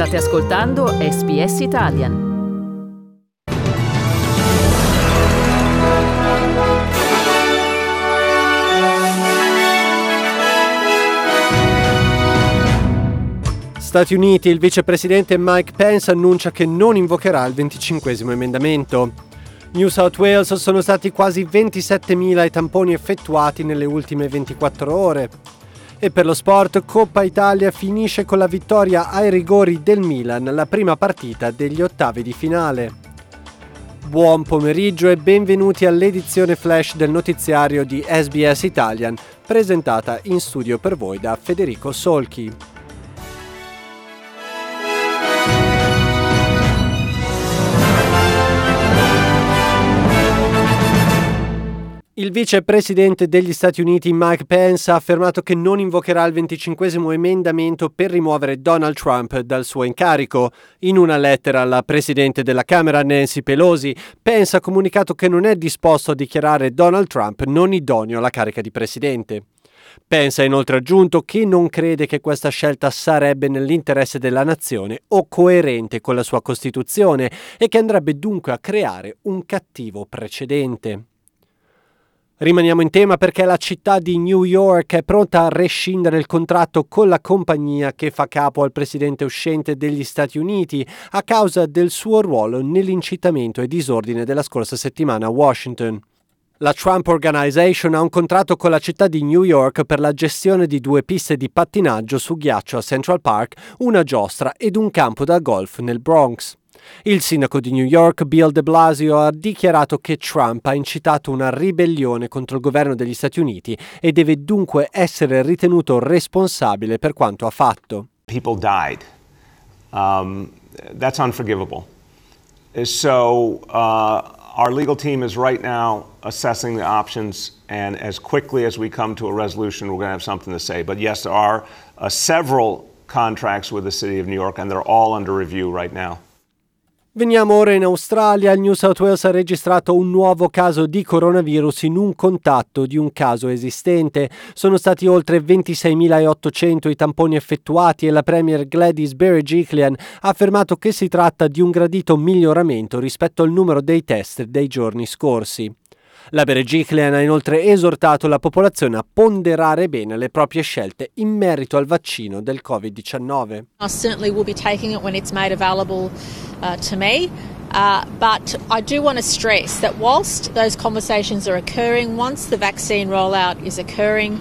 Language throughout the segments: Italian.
State ascoltando SBS Italian. Stati Uniti, il vicepresidente Mike Pence annuncia che non invocherà il 25 emendamento. New South Wales sono stati quasi 27.000 i tamponi effettuati nelle ultime 24 ore. E per lo sport, Coppa Italia finisce con la vittoria ai rigori del Milan, la prima partita degli ottavi di finale. Buon pomeriggio e benvenuti all'edizione flash del notiziario di SBS Italian, presentata in studio per voi da Federico Solchi. Il vicepresidente degli Stati Uniti Mike Pence ha affermato che non invocherà il 25 emendamento per rimuovere Donald Trump dal suo incarico. In una lettera alla presidente della Camera Nancy Pelosi, Pence ha comunicato che non è disposto a dichiarare Donald Trump non idoneo alla carica di presidente. Pence ha inoltre aggiunto che non crede che questa scelta sarebbe nell'interesse della nazione o coerente con la sua Costituzione e che andrebbe dunque a creare un cattivo precedente. Rimaniamo in tema perché la città di New York è pronta a rescindere il contratto con la compagnia che fa capo al presidente uscente degli Stati Uniti a causa del suo ruolo nell'incitamento e disordine della scorsa settimana a Washington. La Trump Organization ha un contratto con la città di New York per la gestione di due piste di pattinaggio su ghiaccio a Central Park, una giostra ed un campo da golf nel Bronx. Il sindaco di New York, Bill de Blasio, ha dichiarato che Trump ha incitato una ribellione contro il governo degli Stati Uniti e deve dunque essere ritenuto responsabile per quanto ha fatto. People died. Um, that's unforgivable. So uh, our legal team is right now assessing the options, and as quickly as we come to a resolution, we're going to have something to say. But yes, there are uh, several contracts with the city of New York, and they're all under review right now. Veniamo ora in Australia. Il New South Wales ha registrato un nuovo caso di coronavirus in un contatto di un caso esistente. Sono stati oltre 26.800 i tamponi effettuati e la Premier Gladys Berejiklian ha affermato che si tratta di un gradito miglioramento rispetto al numero dei test dei giorni scorsi. La Berejiklian ha inoltre esortato la popolazione a ponderare bene le proprie scelte in merito al vaccino del Covid-19. I certainly will be taking it when it's made available uh, to me. Uh, but I do want to stress that whilst those conversations are occurring, once the vaccine rollout is occurring,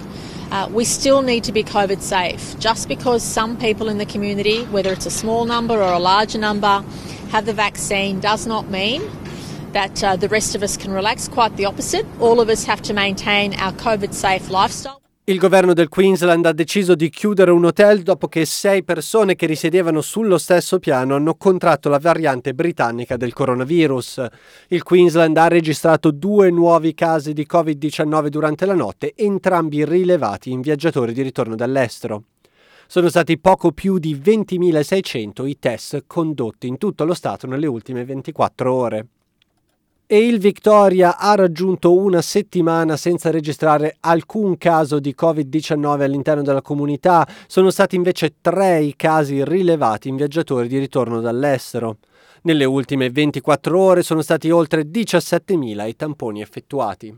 uh, we still need to be COVID safe. Just because some people in the community, whether it's a small number or a larger number, have the vaccine does not mean that uh, the rest of us can relax. Quite the opposite. All of us have to maintain our COVID safe lifestyle. Il governo del Queensland ha deciso di chiudere un hotel dopo che sei persone che risiedevano sullo stesso piano hanno contratto la variante britannica del coronavirus. Il Queensland ha registrato due nuovi casi di Covid-19 durante la notte, entrambi rilevati in viaggiatori di ritorno dall'estero. Sono stati poco più di 20.600 i test condotti in tutto lo Stato nelle ultime 24 ore e il Victoria ha raggiunto una settimana senza registrare alcun caso di Covid-19 all'interno della comunità. Sono stati invece tre i casi rilevati in viaggiatori di ritorno dall'estero. Nelle ultime 24 ore sono stati oltre 17.000 i tamponi effettuati.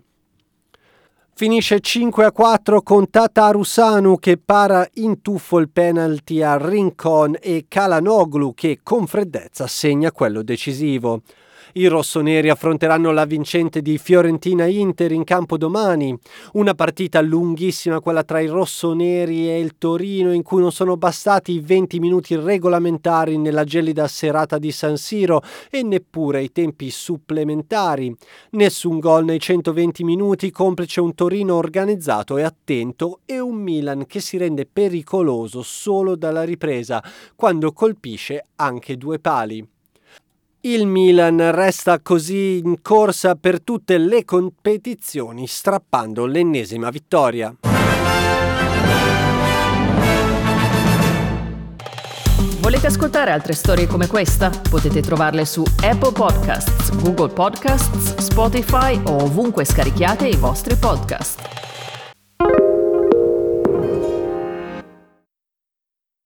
Finisce 5 a 4 con Tatarusanu che para in tuffo il penalty a Rincon e Kalanoglu che con freddezza segna quello decisivo. I rossoneri affronteranno la vincente di Fiorentina-Inter in campo domani, una partita lunghissima quella tra i rossoneri e il Torino in cui non sono bastati i 20 minuti regolamentari nella gelida serata di San Siro e neppure i tempi supplementari. Nessun gol nei 120 minuti, complice un Torino organizzato e attento e un Milan che si rende pericoloso solo dalla ripresa, quando colpisce anche due pali. Il Milan resta così in corsa per tutte le competizioni, strappando l'ennesima vittoria. Volete ascoltare altre storie come questa? Potete trovarle su Apple Podcasts, Google Podcasts, Spotify o ovunque scarichiate i vostri podcast.